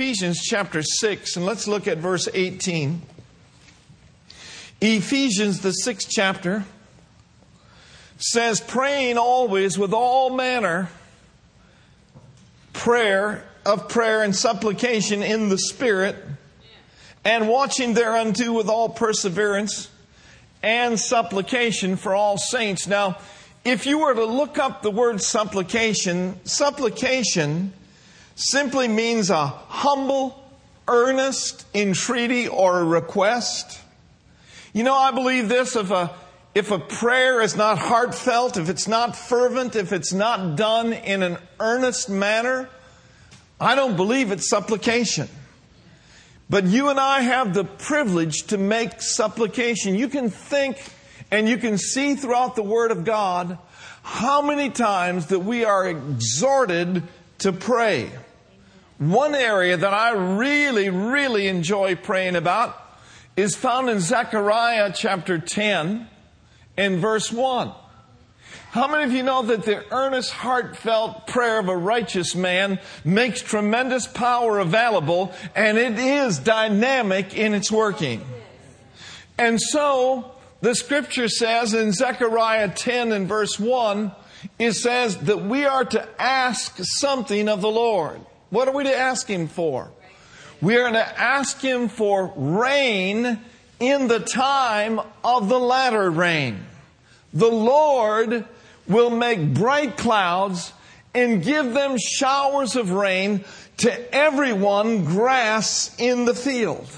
Ephesians chapter 6, and let's look at verse 18. Ephesians, the sixth chapter, says, praying always with all manner prayer of prayer and supplication in the Spirit, and watching thereunto with all perseverance and supplication for all saints. Now, if you were to look up the word supplication, supplication simply means a humble, earnest entreaty or a request. You know, I believe this if a, if a prayer is not heartfelt, if it's not fervent, if it's not done in an earnest manner, I don't believe it's supplication. But you and I have the privilege to make supplication. You can think and you can see throughout the Word of God how many times that we are exhorted to pray. One area that I really, really enjoy praying about is found in Zechariah chapter 10 and verse 1. How many of you know that the earnest, heartfelt prayer of a righteous man makes tremendous power available and it is dynamic in its working? And so, the scripture says in Zechariah 10 and verse 1, it says that we are to ask something of the Lord. What are we to ask Him for? We are to ask Him for rain in the time of the latter rain. The Lord will make bright clouds and give them showers of rain to everyone grass in the field.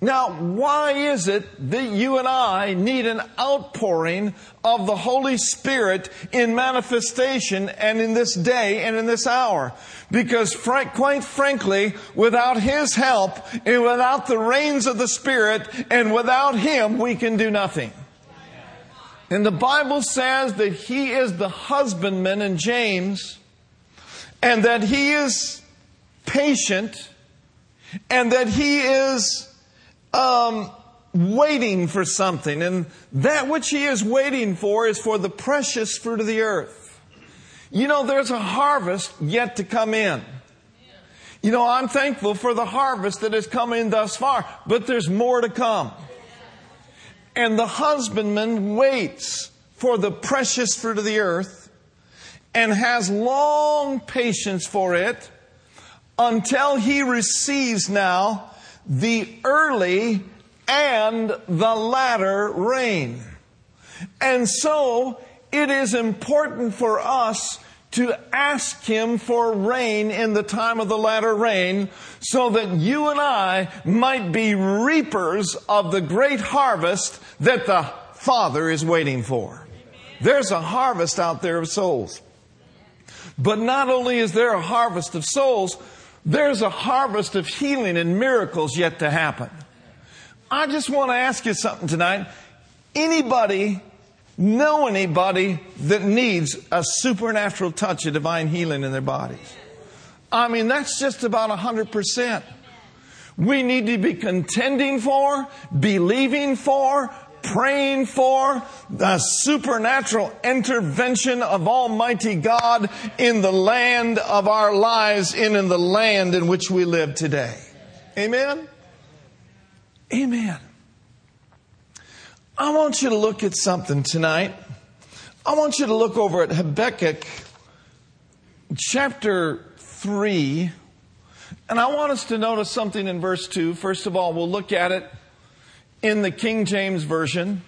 Now, why is it that you and I need an outpouring of the Holy Spirit in manifestation and in this day and in this hour? Because frank, quite frankly, without His help and without the rains of the Spirit and without Him, we can do nothing. And the Bible says that he is the husbandman in James, and that he is patient, and that he is um, waiting for something. And that which he is waiting for is for the precious fruit of the earth. You know, there's a harvest yet to come in. You know, I'm thankful for the harvest that has come in thus far, but there's more to come. And the husbandman waits for the precious fruit of the earth and has long patience for it until he receives now the early and the latter rain. And so it is important for us to ask Him for rain in the time of the latter rain so that you and I might be reapers of the great harvest that the Father is waiting for. There's a harvest out there of souls. But not only is there a harvest of souls, there's a harvest of healing and miracles yet to happen. I just want to ask you something tonight. Anybody know anybody that needs a supernatural touch of divine healing in their bodies. I mean, that's just about 100%. We need to be contending for, believing for, praying for the supernatural intervention of Almighty God in the land of our lives and in the land in which we live today. Amen? Amen. I want you to look at something tonight. I want you to look over at Habakkuk chapter 3. And I want us to notice something in verse 2. First of all, we'll look at it in the King James Version.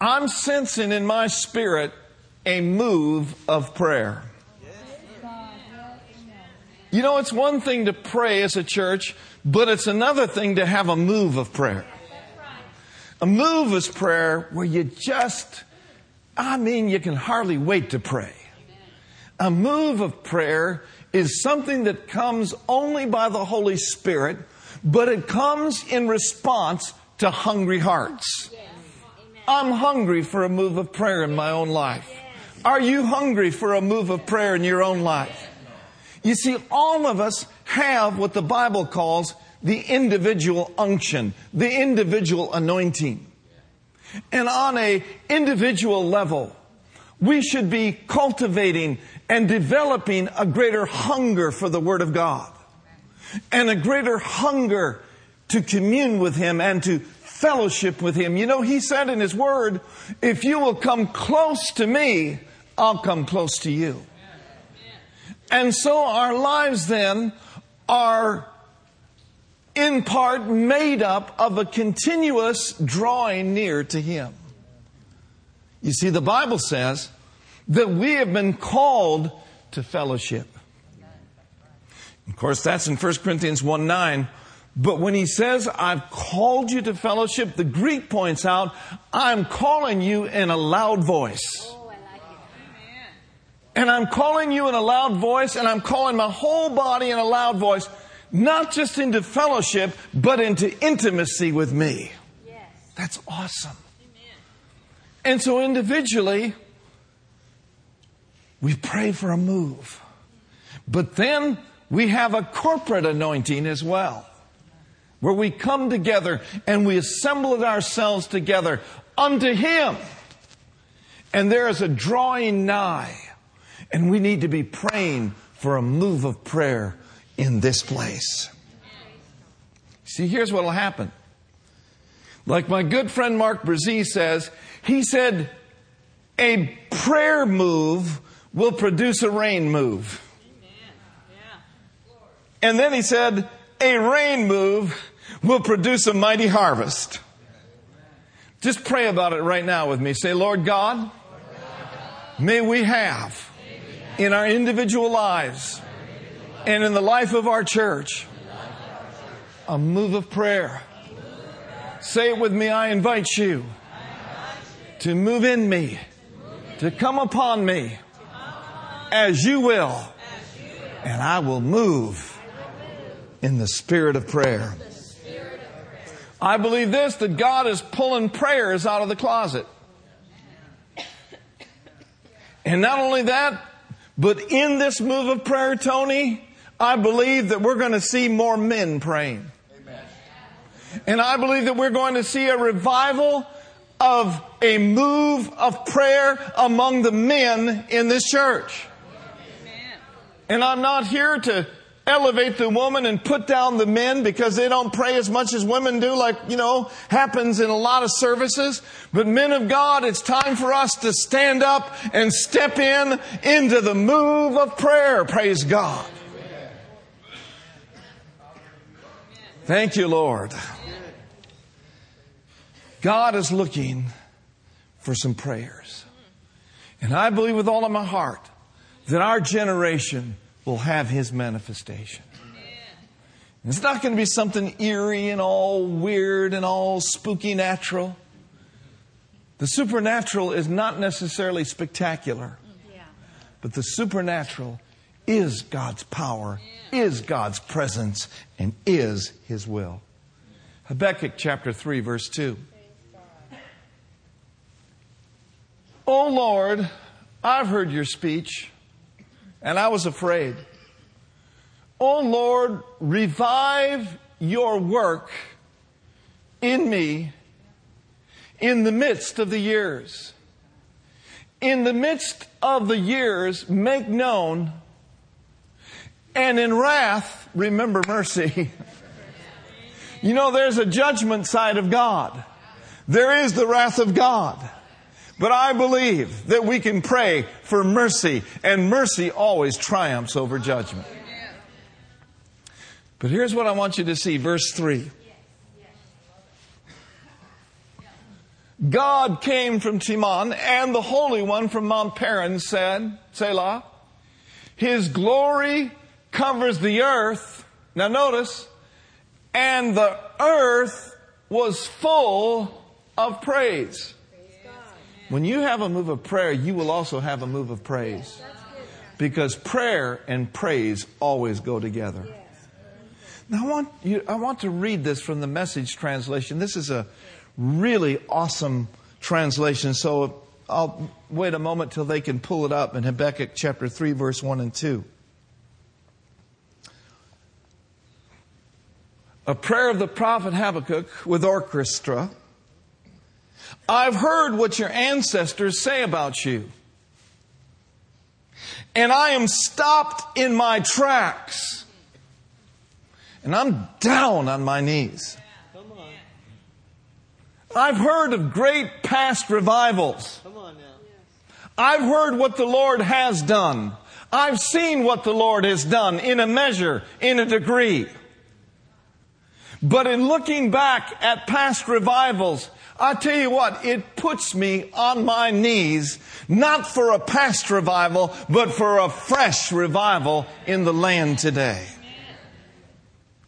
I'm sensing in my spirit a move of prayer. You know, it's one thing to pray as a church, but it's another thing to have a move of prayer. A move is prayer where you just, I mean, you can hardly wait to pray. A move of prayer is something that comes only by the Holy Spirit, but it comes in response to hungry hearts. I'm hungry for a move of prayer in my own life. Are you hungry for a move of prayer in your own life? You see, all of us have what the Bible calls the individual unction, the individual anointing. And on a individual level, we should be cultivating and developing a greater hunger for the Word of God and a greater hunger to commune with Him and to fellowship with Him. You know, He said in His Word, if you will come close to me, I'll come close to you. And so our lives then are in part made up of a continuous drawing near to Him. You see, the Bible says that we have been called to fellowship. Of course, that's in 1 Corinthians 1 9. But when he says, I've called you to fellowship, the Greek points out, I'm calling you in a loud voice. And I'm calling you in a loud voice, and I'm calling my whole body in a loud voice, not just into fellowship, but into intimacy with me. Yes. That's awesome. Amen. And so individually, we pray for a move. But then we have a corporate anointing as well, where we come together and we assemble ourselves together unto Him. And there is a drawing nigh and we need to be praying for a move of prayer in this place. See, here's what will happen. Like my good friend Mark Brazee says, he said, a prayer move will produce a rain move. And then he said, a rain move will produce a mighty harvest. Just pray about it right now with me. Say, Lord God, may we have in our individual lives and in the life of our church. A move of prayer. Say it with me. I invite you to move in me, to come upon me as you will, and I will move in the spirit of prayer. I believe this that God is pulling prayers out of the closet. And not only that, but in this move of prayer, Tony, I believe that we're going to see more men praying. And I believe that we're going to see a revival of a move of prayer among the men in this church. And I'm not here to elevate the woman and put down the men because they don't pray as much as women do, like, you know, happens in a lot of services. But men of God, it's time for us to stand up and step in into the move of prayer. Praise God. Thank you, Lord. God is looking for some prayers. And I believe with all of my heart that our generation will have his manifestation. It's not going to be something eerie and all weird and all spooky natural. The supernatural is not necessarily spectacular, but the supernatural is God's power, is God's presence, and is His will. Habakkuk chapter 3, verse 2. O Lord, I've heard your speech and I was afraid. Oh Lord, revive your work in me in the midst of the years. In the midst of the years, make known, and in wrath, remember mercy. you know, there's a judgment side of God. There is the wrath of God. But I believe that we can pray for mercy, and mercy always triumphs over judgment. But here's what I want you to see verse 3. God came from Teman, and the Holy One from Mount Paran said, Selah, His glory covers the earth. Now notice, and the earth was full of praise. When you have a move of prayer, you will also have a move of praise. Because prayer and praise always go together. Now I want you, I want to read this from the message translation. This is a really awesome translation. So I'll wait a moment till they can pull it up in Habakkuk chapter 3 verse 1 and 2. A prayer of the prophet Habakkuk with orchestra I've heard what your ancestors say about you. and I am stopped in my tracks. And I'm down on my knees. I've heard of great past revivals. I've heard what the Lord has done. I've seen what the Lord has done in a measure, in a degree. But in looking back at past revivals, I tell you what, it puts me on my knees, not for a past revival, but for a fresh revival in the land today.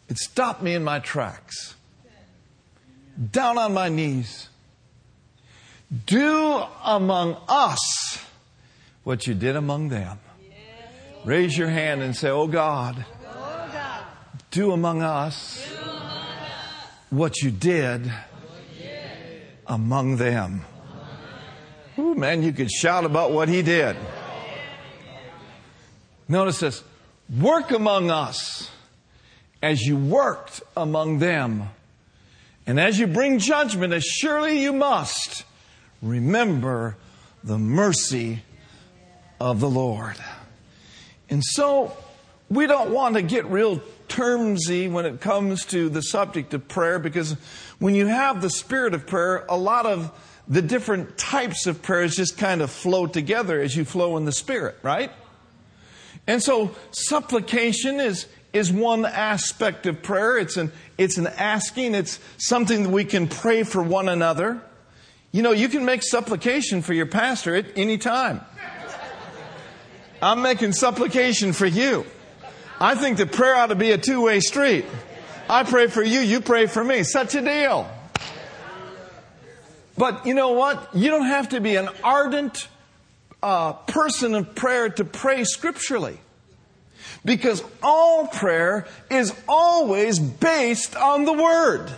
It stopped me in my tracks. Down on my knees. Do among us what you did among them. Raise your hand and say, Oh God, do among us what you did among them. Ooh, man, you could shout about what he did. Notice this work among us as you worked among them. And as you bring judgment, as surely you must, remember the mercy of the Lord. And so, we don't want to get real termsy when it comes to the subject of prayer because when you have the spirit of prayer, a lot of the different types of prayers just kind of flow together as you flow in the spirit, right? And so supplication is is one aspect of prayer. It's an it's an asking, it's something that we can pray for one another. You know, you can make supplication for your pastor at any time. I'm making supplication for you. I think that prayer ought to be a two way street. I pray for you, you pray for me. Such a deal. But you know what? You don't have to be an ardent uh, person of prayer to pray scripturally. Because all prayer is always based on the Word.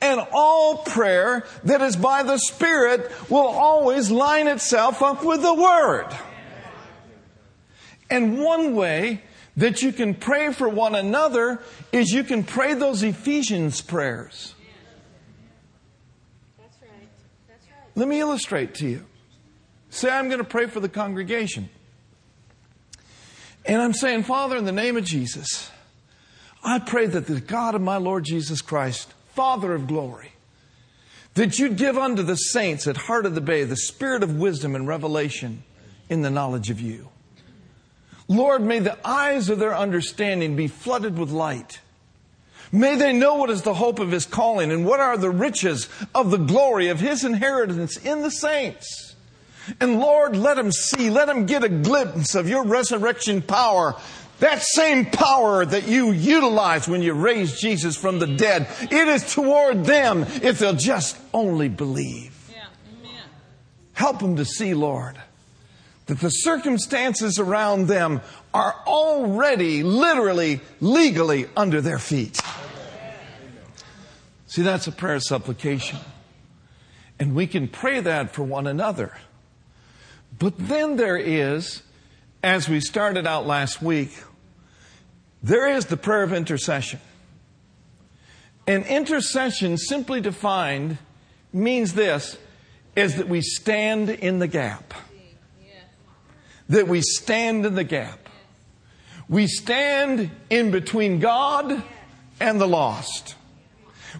And all prayer that is by the Spirit will always line itself up with the Word. And one way that you can pray for one another is you can pray those Ephesians prayers. That's right. That's right. Let me illustrate to you. Say, I'm going to pray for the congregation. And I'm saying, Father, in the name of Jesus, I pray that the God of my Lord Jesus Christ, Father of glory, that you'd give unto the saints at Heart of the Bay the spirit of wisdom and revelation in the knowledge of you. Lord, may the eyes of their understanding be flooded with light. May they know what is the hope of his calling and what are the riches of the glory of his inheritance in the saints. And Lord, let them see, let them get a glimpse of your resurrection power. That same power that you utilized when you raised Jesus from the dead, it is toward them if they'll just only believe. Yeah. Amen. Help them to see, Lord, that the circumstances around them are already, literally, legally under their feet. See, that's a prayer supplication. And we can pray that for one another. But then there is, as we started out last week, there is the prayer of intercession. And intercession, simply defined, means this is that we stand in the gap that we stand in the gap. We stand in between God and the lost.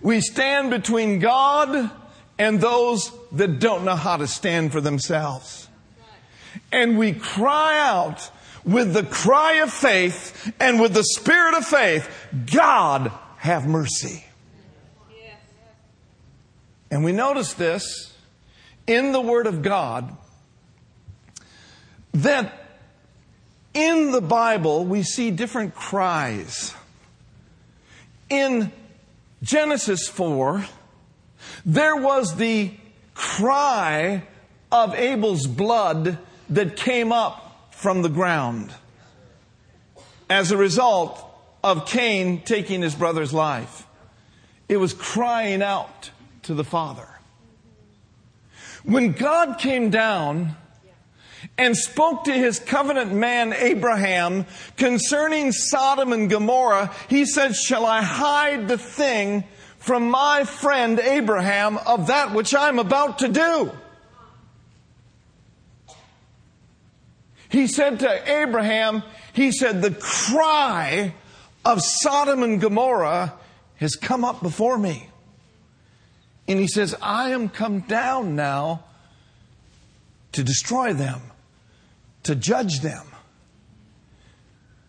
We stand between God and those that don't know how to stand for themselves. And we cry out with the cry of faith and with the spirit of faith, God have mercy. And we notice this in the Word of God that in the Bible we see different cries. In Genesis 4, there was the cry of Abel's blood that came up from the ground as a result of Cain taking his brother's life. It was crying out to the Father. When God came down and spoke to his covenant man Abraham concerning Sodom and Gomorrah, he said, Shall I hide the thing from my friend Abraham of that which I'm about to do? He said to Abraham, He said, the cry of Sodom and Gomorrah has come up before me. And he says, I am come down now to destroy them, to judge them.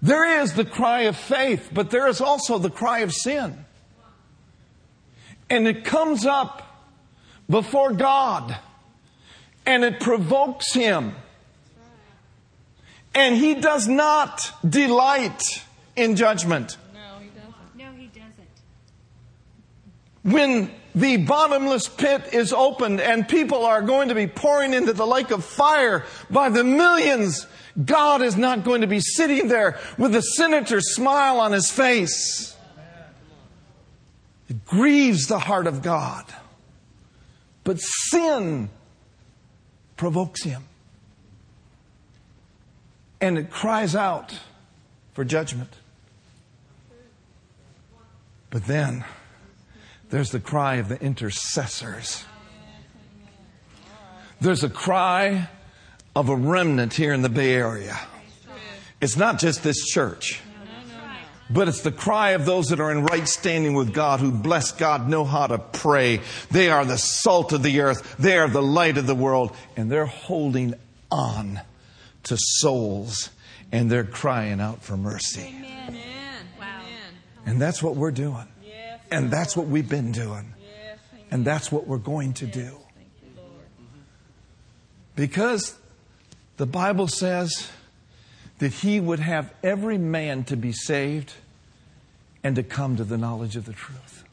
There is the cry of faith, but there is also the cry of sin. And it comes up before God and it provokes him. And he does not delight in judgment. No, he doesn't. No, he doesn't. When the bottomless pit is opened and people are going to be pouring into the lake of fire by the millions, God is not going to be sitting there with a sinister smile on his face. It grieves the heart of God. But sin provokes him. And it cries out for judgment. But then there's the cry of the intercessors. There's a cry of a remnant here in the Bay Area. It's not just this church. But it's the cry of those that are in right standing with God, who bless God, know how to pray. They are the salt of the earth. They are the light of the world. And they're holding on to souls and they're crying out for mercy. Amen. Wow. And that's what we're doing. And that's what we've been doing. And that's what we're going to do. Because the Bible says that he would have every man to be saved and to come to the knowledge of the truth.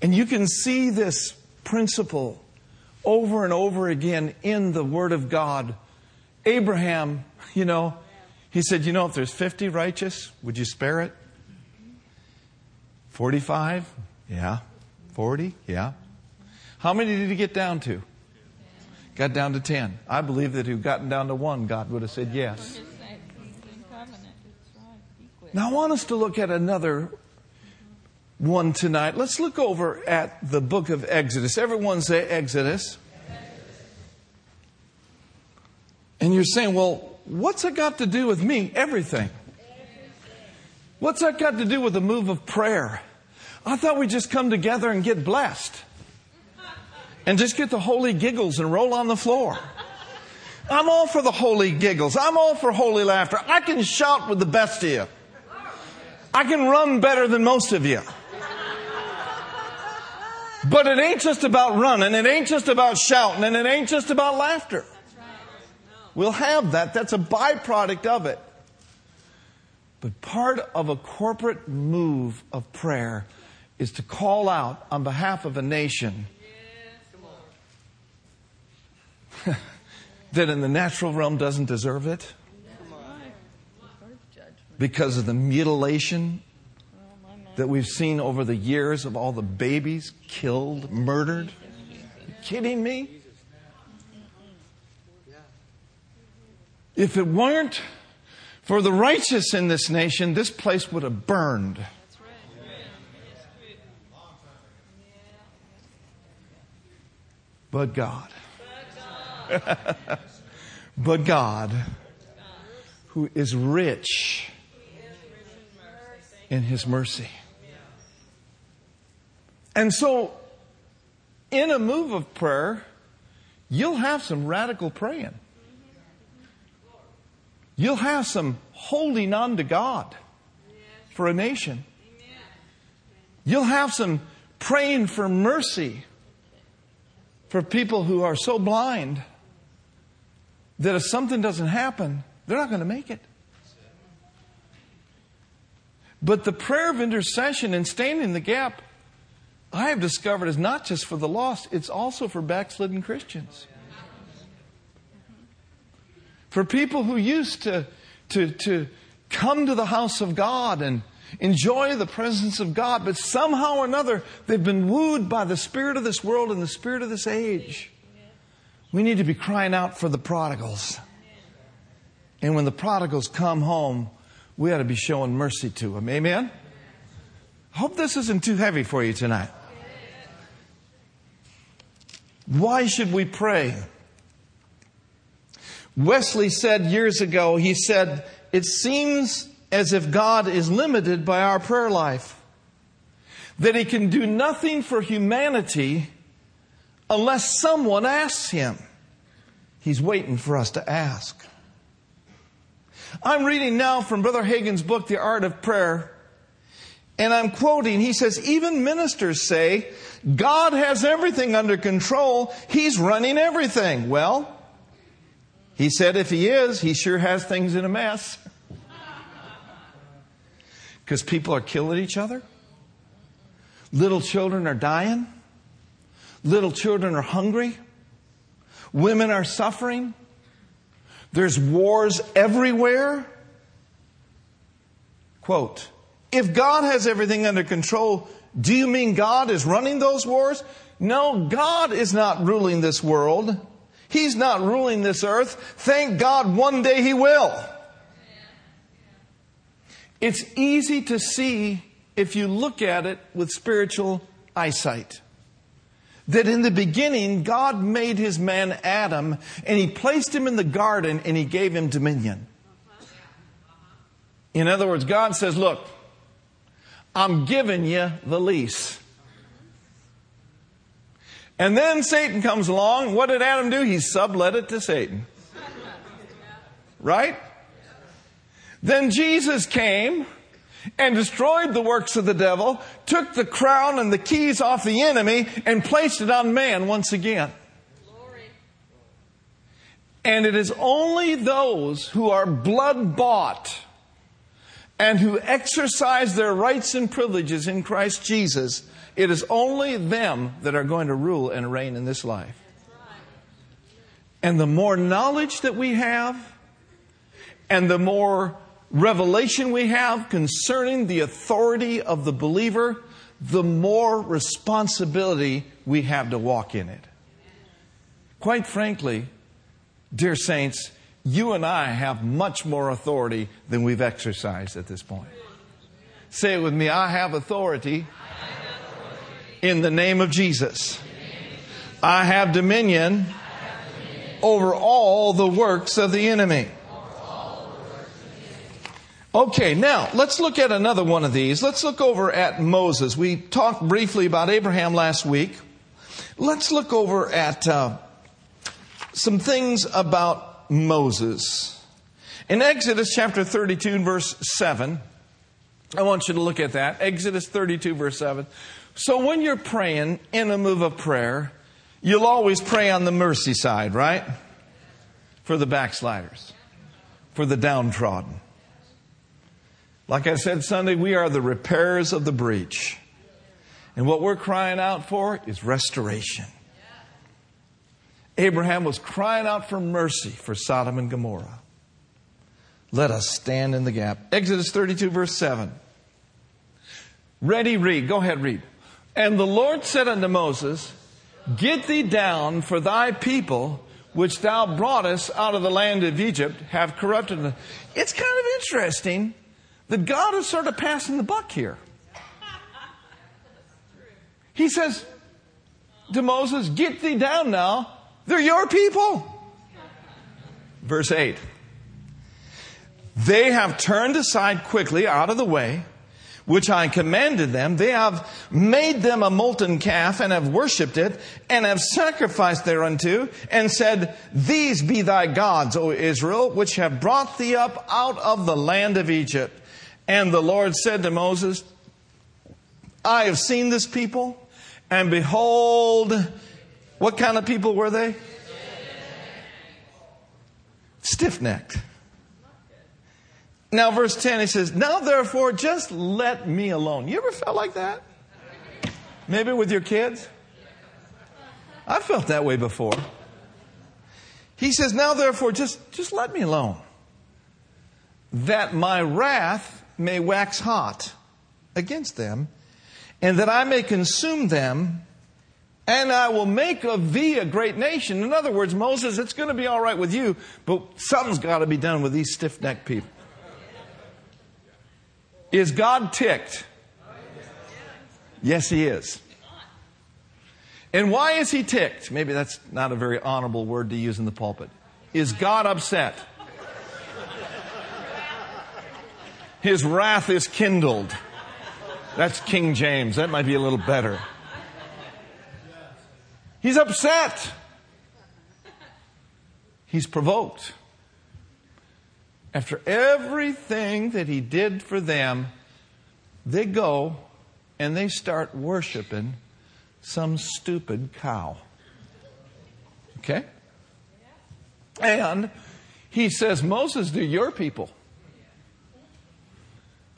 And you can see this principle over and over again in the Word of God. Abraham, you know, he said, You know, if there's 50 righteous, would you spare it? 45? Yeah. 40? Yeah. How many did he get down to? Got down to 10. I believe that if he'd gotten down to one, God would have said yes. Now, I want us to look at another one tonight. Let's look over at the book of Exodus. Everyone say Exodus. And you're saying, well, what's that got to do with me? Everything. What's that got to do with the move of prayer? I thought we'd just come together and get blessed. And just get the holy giggles and roll on the floor. I'm all for the holy giggles. I'm all for holy laughter. I can shout with the best of you. I can run better than most of you. But it ain't just about running. It ain't just about shouting. And it ain't just about laughter. We'll have that. That's a byproduct of it. But part of a corporate move of prayer is to call out on behalf of a nation that in the natural realm doesn't deserve it because of the mutilation that we've seen over the years of all the babies killed, murdered. kidding me? If it weren't for the righteous in this nation, this place would have burned. But God. but God, who is rich in his mercy. And so, in a move of prayer, you'll have some radical praying. You'll have some holding on to God for a nation. You'll have some praying for mercy for people who are so blind that if something doesn't happen, they're not going to make it. But the prayer of intercession and standing in the gap, I have discovered, is not just for the lost, it's also for backslidden Christians. For people who used to, to, to come to the house of God and enjoy the presence of God, but somehow or another they've been wooed by the spirit of this world and the spirit of this age. We need to be crying out for the prodigals. And when the prodigals come home, we ought to be showing mercy to them. Amen? I hope this isn't too heavy for you tonight. Why should we pray? Wesley said years ago, he said, It seems as if God is limited by our prayer life, that he can do nothing for humanity unless someone asks him. He's waiting for us to ask. I'm reading now from Brother Hagin's book, The Art of Prayer, and I'm quoting, he says, even ministers say, God has everything under control. He's running everything. Well, he said if he is, he sure has things in a mess. Because people are killing each other. Little children are dying. Little children are hungry. Women are suffering. There's wars everywhere. Quote, if God has everything under control, do you mean God is running those wars? No, God is not ruling this world. He's not ruling this earth. Thank God one day He will. It's easy to see if you look at it with spiritual eyesight. That in the beginning, God made his man Adam and he placed him in the garden and he gave him dominion. In other words, God says, Look, I'm giving you the lease. And then Satan comes along. What did Adam do? He sublet it to Satan. Right? Then Jesus came and destroyed the works of the devil, took the crown and the keys off the enemy, and placed it on man once again. And it is only those who are blood bought and who exercise their rights and privileges in Christ Jesus, it is only them that are going to rule and reign in this life. And the more knowledge that we have, and the more revelation we have concerning the authority of the believer, the more responsibility we have to walk in it. Quite frankly, dear saints, you and I have much more authority than we've exercised at this point. Say it with me I have authority in the name of Jesus. I have dominion over all the works of the enemy. Okay, now let's look at another one of these. Let's look over at Moses. We talked briefly about Abraham last week. Let's look over at uh, some things about Moses. In Exodus chapter 32 verse 7, I want you to look at that. Exodus 32, verse 7. So when you're praying in a move of prayer, you'll always pray on the mercy side, right? For the backsliders, for the downtrodden. Like I said Sunday, we are the repairers of the breach. And what we're crying out for is restoration. Abraham was crying out for mercy for Sodom and Gomorrah. Let us stand in the gap. Exodus 32, verse 7. Ready, read. Go ahead, read. And the Lord said unto Moses, Get thee down, for thy people, which thou broughtest out of the land of Egypt, have corrupted them. It's kind of interesting that God is sort of passing the buck here. He says to Moses, Get thee down now. They're your people. Verse 8. They have turned aside quickly out of the way, which I commanded them. They have made them a molten calf and have worshipped it and have sacrificed thereunto and said, These be thy gods, O Israel, which have brought thee up out of the land of Egypt. And the Lord said to Moses, I have seen this people, and behold, what kind of people were they? Stiff necked. Now, verse 10, he says, Now therefore, just let me alone. You ever felt like that? Maybe with your kids? I felt that way before. He says, Now therefore, just, just let me alone, that my wrath may wax hot against them, and that I may consume them, and I will make of thee a great nation. In other words, Moses, it's going to be all right with you, but something's got to be done with these stiff necked people. Is God ticked? Yes, He is. And why is He ticked? Maybe that's not a very honorable word to use in the pulpit. Is God upset? His wrath is kindled. That's King James. That might be a little better. He's upset. He's provoked. After everything that he did for them, they go and they start worshiping some stupid cow. Okay? And he says, Moses, they're your people.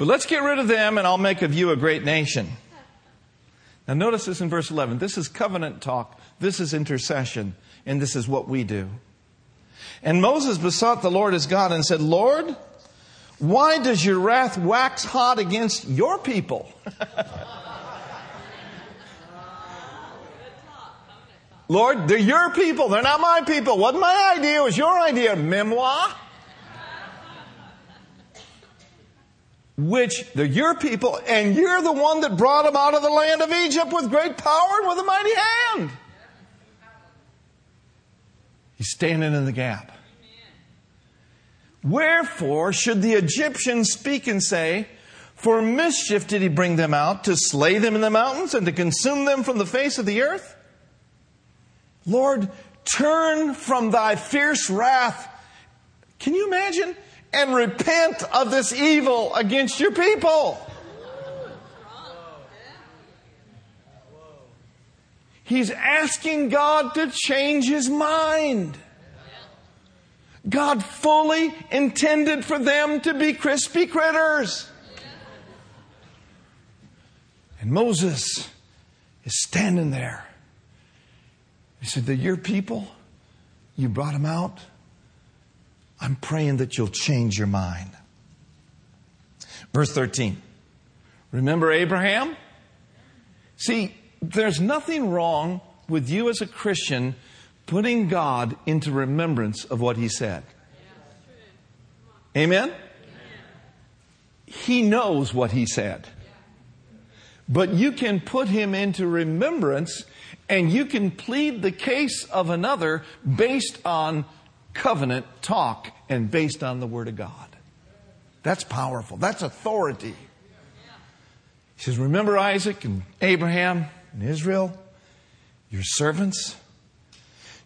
But let's get rid of them and I'll make of you a great nation. Now, notice this in verse 11. This is covenant talk, this is intercession, and this is what we do. And Moses besought the Lord his God and said, Lord, why does your wrath wax hot against your people? Lord, they're your people. They're not my people. Wasn't my idea. It was your idea. Memoir. Which they're your people, and you're the one that brought them out of the land of Egypt with great power and with a mighty hand. He's standing in the gap. Wherefore should the Egyptians speak and say, For mischief did he bring them out, to slay them in the mountains and to consume them from the face of the earth? Lord, turn from thy fierce wrath. Can you imagine? And repent of this evil against your people. He's asking God to change his mind. God fully intended for them to be crispy critters. And Moses is standing there. He said, They're your people. You brought them out. I'm praying that you'll change your mind. Verse 13. Remember Abraham? See, there's nothing wrong with you as a Christian putting God into remembrance of what he said. Amen? He knows what he said. But you can put him into remembrance and you can plead the case of another based on covenant talk and based on the Word of God. That's powerful. That's authority. He says, Remember Isaac and Abraham and Israel, your servants,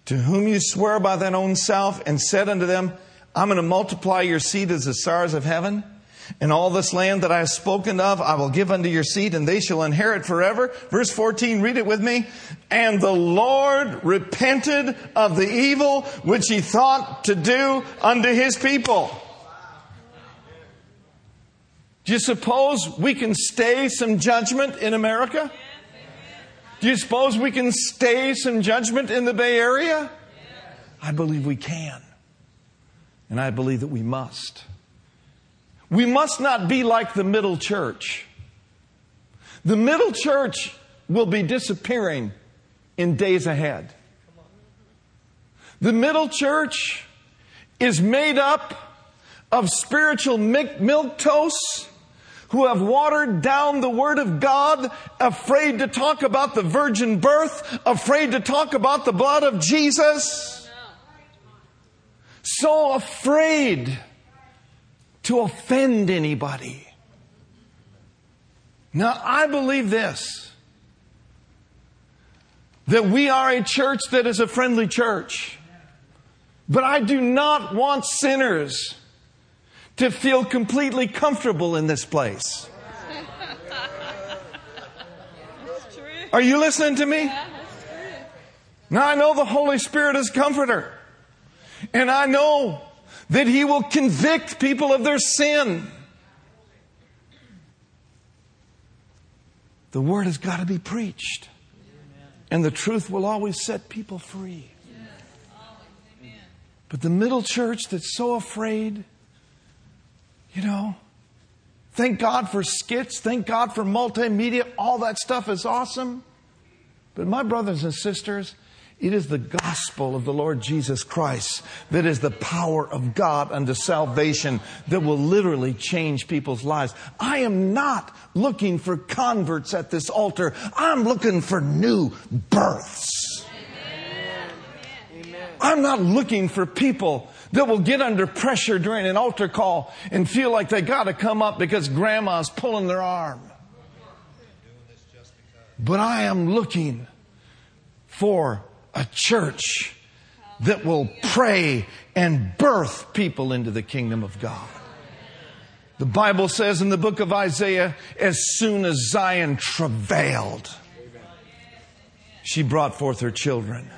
to whom you swear by thine own self, and said unto them, I'm going to multiply your seed as the stars of heaven. And all this land that I have spoken of, I will give unto your seed, and they shall inherit forever. Verse 14, read it with me. And the Lord repented of the evil which he thought to do unto his people. Do you suppose we can stay some judgment in America? Do you suppose we can stay some judgment in the Bay Area? I believe we can. And I believe that we must. We must not be like the middle church. The middle church will be disappearing in days ahead. The middle church is made up of spiritual milk toasts who have watered down the Word of God, afraid to talk about the virgin birth, afraid to talk about the blood of Jesus. So afraid to offend anybody. Now, I believe this that we are a church that is a friendly church. But I do not want sinners to feel completely comfortable in this place. Are you listening to me? Now I know the Holy Spirit is comforter. And I know that He will convict people of their sin. The Word has got to be preached. And the truth will always set people free. But the middle church that's so afraid, you know, thank God for skits, thank God for multimedia, all that stuff is awesome. But my brothers and sisters, it is the gospel of the Lord Jesus Christ that is the power of God unto salvation that will literally change people's lives. I am not looking for converts at this altar. I'm looking for new births. Amen. I'm not looking for people that will get under pressure during an altar call and feel like they got to come up because grandma's pulling their arm. But I am looking for a church that will pray and birth people into the kingdom of God. The Bible says in the book of Isaiah, as soon as Zion travailed, she brought forth her children.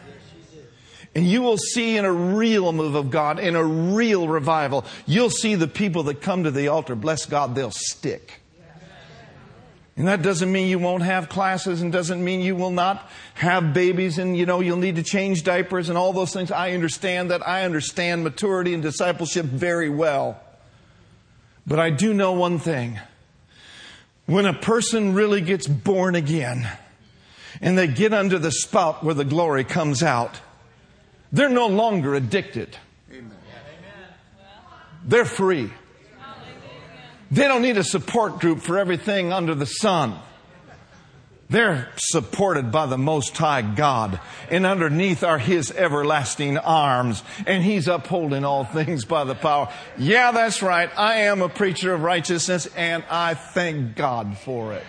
And you will see in a real move of God, in a real revival, you'll see the people that come to the altar, bless God, they'll stick. And that doesn't mean you won't have classes and doesn't mean you will not have babies and, you know, you'll need to change diapers and all those things. I understand that. I understand maturity and discipleship very well. But I do know one thing. When a person really gets born again and they get under the spout where the glory comes out, they're no longer addicted. Amen. They're free. They don't need a support group for everything under the sun. They're supported by the Most High God, and underneath are His everlasting arms, and He's upholding all things by the power. Yeah, that's right. I am a preacher of righteousness, and I thank God for it.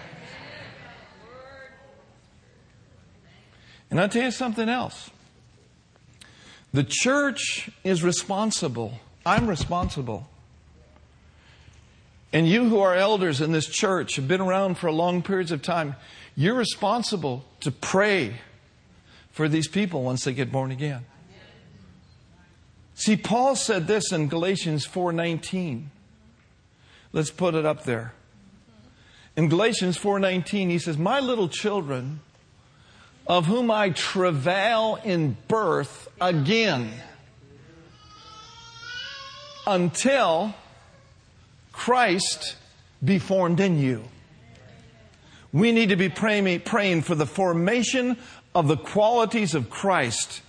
And I'll tell you something else. The church is responsible. I'm responsible. And you who are elders in this church have been around for long periods of time, you're responsible to pray for these people once they get born again. See, Paul said this in Galatians 4:19. Let's put it up there. In Galatians 4:19, he says, "My little children, of whom I travail in birth again, until Christ be formed in you. We need to be praying, praying for the formation of the qualities of Christ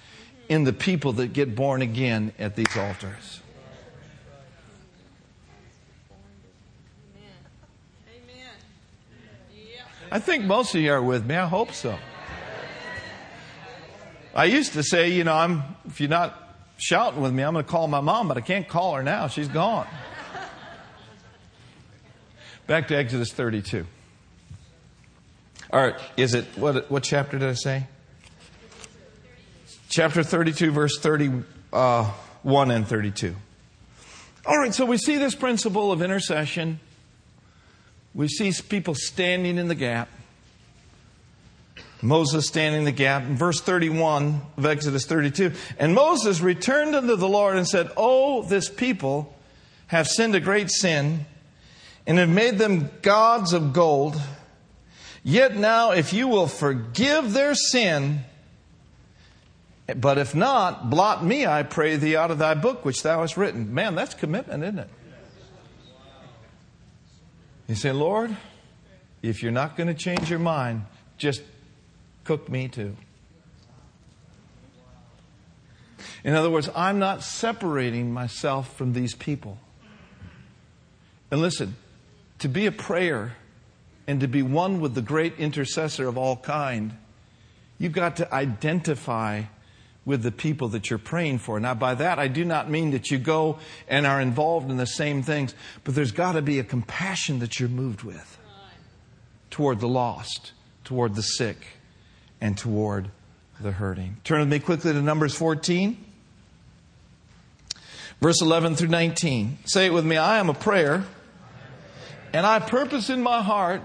in the people that get born again at these altars. I think most of you are with me. I hope so. I used to say, you know, I'm, if you're not shouting with me, I'm going to call my mom, but I can't call her now. She's gone. Back to Exodus 32. All right, is it, what, what chapter did I say? Chapter 32, verse 31 uh, and 32. All right, so we see this principle of intercession. We see people standing in the gap. Moses standing in the gap. In verse 31 of Exodus 32. And Moses returned unto the Lord and said, Oh, this people have sinned a great sin and have made them gods of gold. Yet now, if you will forgive their sin, but if not, blot me, I pray thee, out of thy book which thou hast written. Man, that's commitment, isn't it? You say, Lord, if you're not going to change your mind, just cook me too. In other words, I'm not separating myself from these people. And listen, to be a prayer and to be one with the great intercessor of all kind, you've got to identify with the people that you're praying for. Now, by that, I do not mean that you go and are involved in the same things, but there's got to be a compassion that you're moved with toward the lost, toward the sick, and toward the hurting. Turn with me quickly to Numbers 14, verse 11 through 19. Say it with me I am a prayer, and I purpose in my heart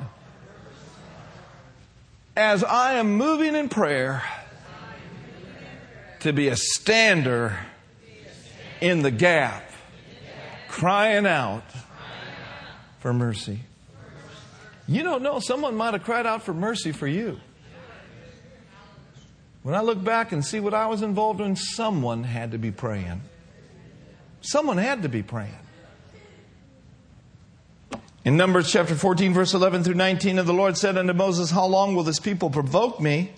as I am moving in prayer to be a stander in the gap, crying out for mercy. You don't know, someone might have cried out for mercy for you. When I look back and see what I was involved in, someone had to be praying. Someone had to be praying. In Numbers chapter 14, verse 11 through 19, and the Lord said unto Moses, How long will this people provoke me?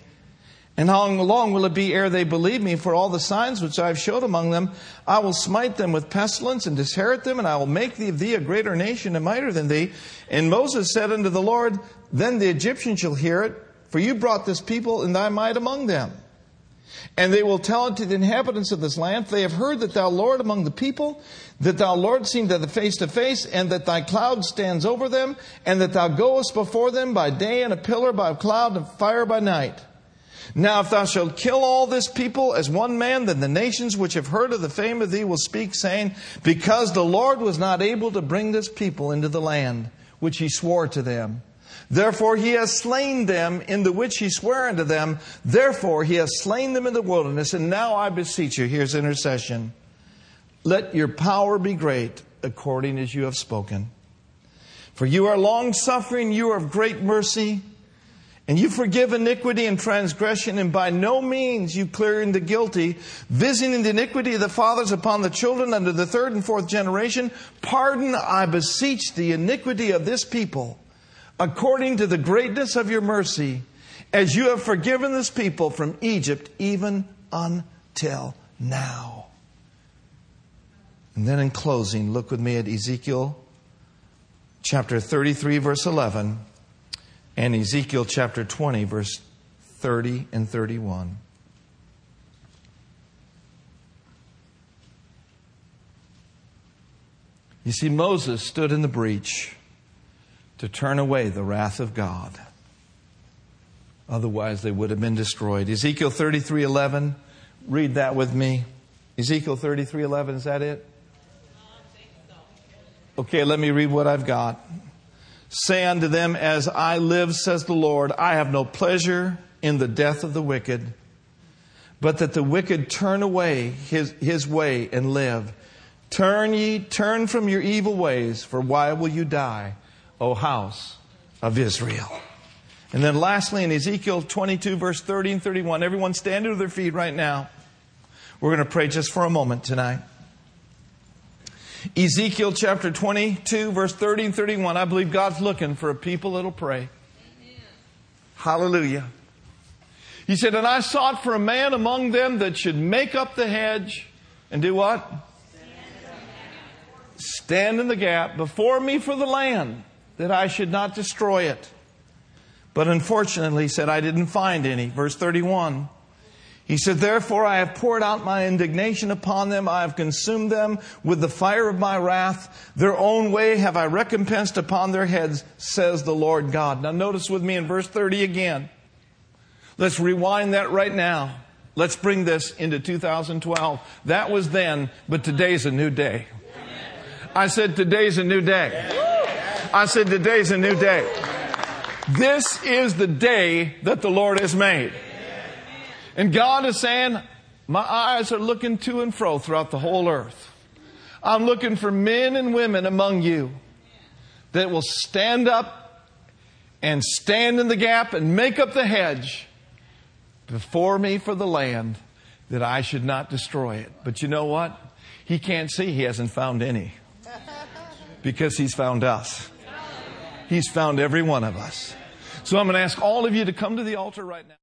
And how long will it be ere they believe me? For all the signs which I have showed among them, I will smite them with pestilence and disherit them, and I will make thee thee a greater nation and mightier than thee. And Moses said unto the Lord, Then the Egyptians shall hear it, for you brought this people in thy might among them. And they will tell it to the inhabitants of this land. They have heard that thou Lord among the people, that thou Lord seen to the face to face, and that thy cloud stands over them, and that thou goest before them by day and a pillar by a cloud and fire by night. Now if thou shalt kill all this people as one man, then the nations which have heard of the fame of thee will speak, saying, Because the Lord was not able to bring this people into the land which he swore to them. Therefore he has slain them in the which he sware unto them. Therefore he has slain them in the wilderness. And now I beseech you, here's intercession. Let your power be great according as you have spoken. For you are long suffering, you are of great mercy, and you forgive iniquity and transgression, and by no means you clearing the guilty, visiting the iniquity of the fathers upon the children unto the third and fourth generation. Pardon, I beseech, the iniquity of this people according to the greatness of your mercy, as you have forgiven this people from Egypt, even until now. And then in closing, look with me at Ezekiel chapter 33, verse 11, and Ezekiel chapter 20, verse 30 and 31. You see, Moses stood in the breach to turn away the wrath of God. Otherwise, they would have been destroyed. Ezekiel 33:11, read that with me. Ezekiel 33:11, is that it? Okay, let me read what I've got. Say unto them, As I live, says the Lord, I have no pleasure in the death of the wicked, but that the wicked turn away his, his way and live. Turn ye, turn from your evil ways, for why will you die? O house of Israel. And then lastly, in Ezekiel 22, verse 30 and 31, everyone stand to their feet right now. We're going to pray just for a moment tonight. Ezekiel chapter 22, verse 30 and 31. I believe God's looking for a people that'll pray. Amen. Hallelujah. He said, And I sought for a man among them that should make up the hedge and do what? Stand in the gap before me for the land that I should not destroy it. But unfortunately, he said, I didn't find any. Verse 31. He said, Therefore I have poured out my indignation upon them. I have consumed them with the fire of my wrath. Their own way have I recompensed upon their heads, says the Lord God. Now notice with me in verse 30 again. Let's rewind that right now. Let's bring this into 2012. That was then, but today's a new day. I said today's a new day. I said, today's a new day. This is the day that the Lord has made. And God is saying, my eyes are looking to and fro throughout the whole earth. I'm looking for men and women among you that will stand up and stand in the gap and make up the hedge before me for the land that I should not destroy it. But you know what? He can't see he hasn't found any because he's found us. He's found every one of us. So I'm going to ask all of you to come to the altar right now.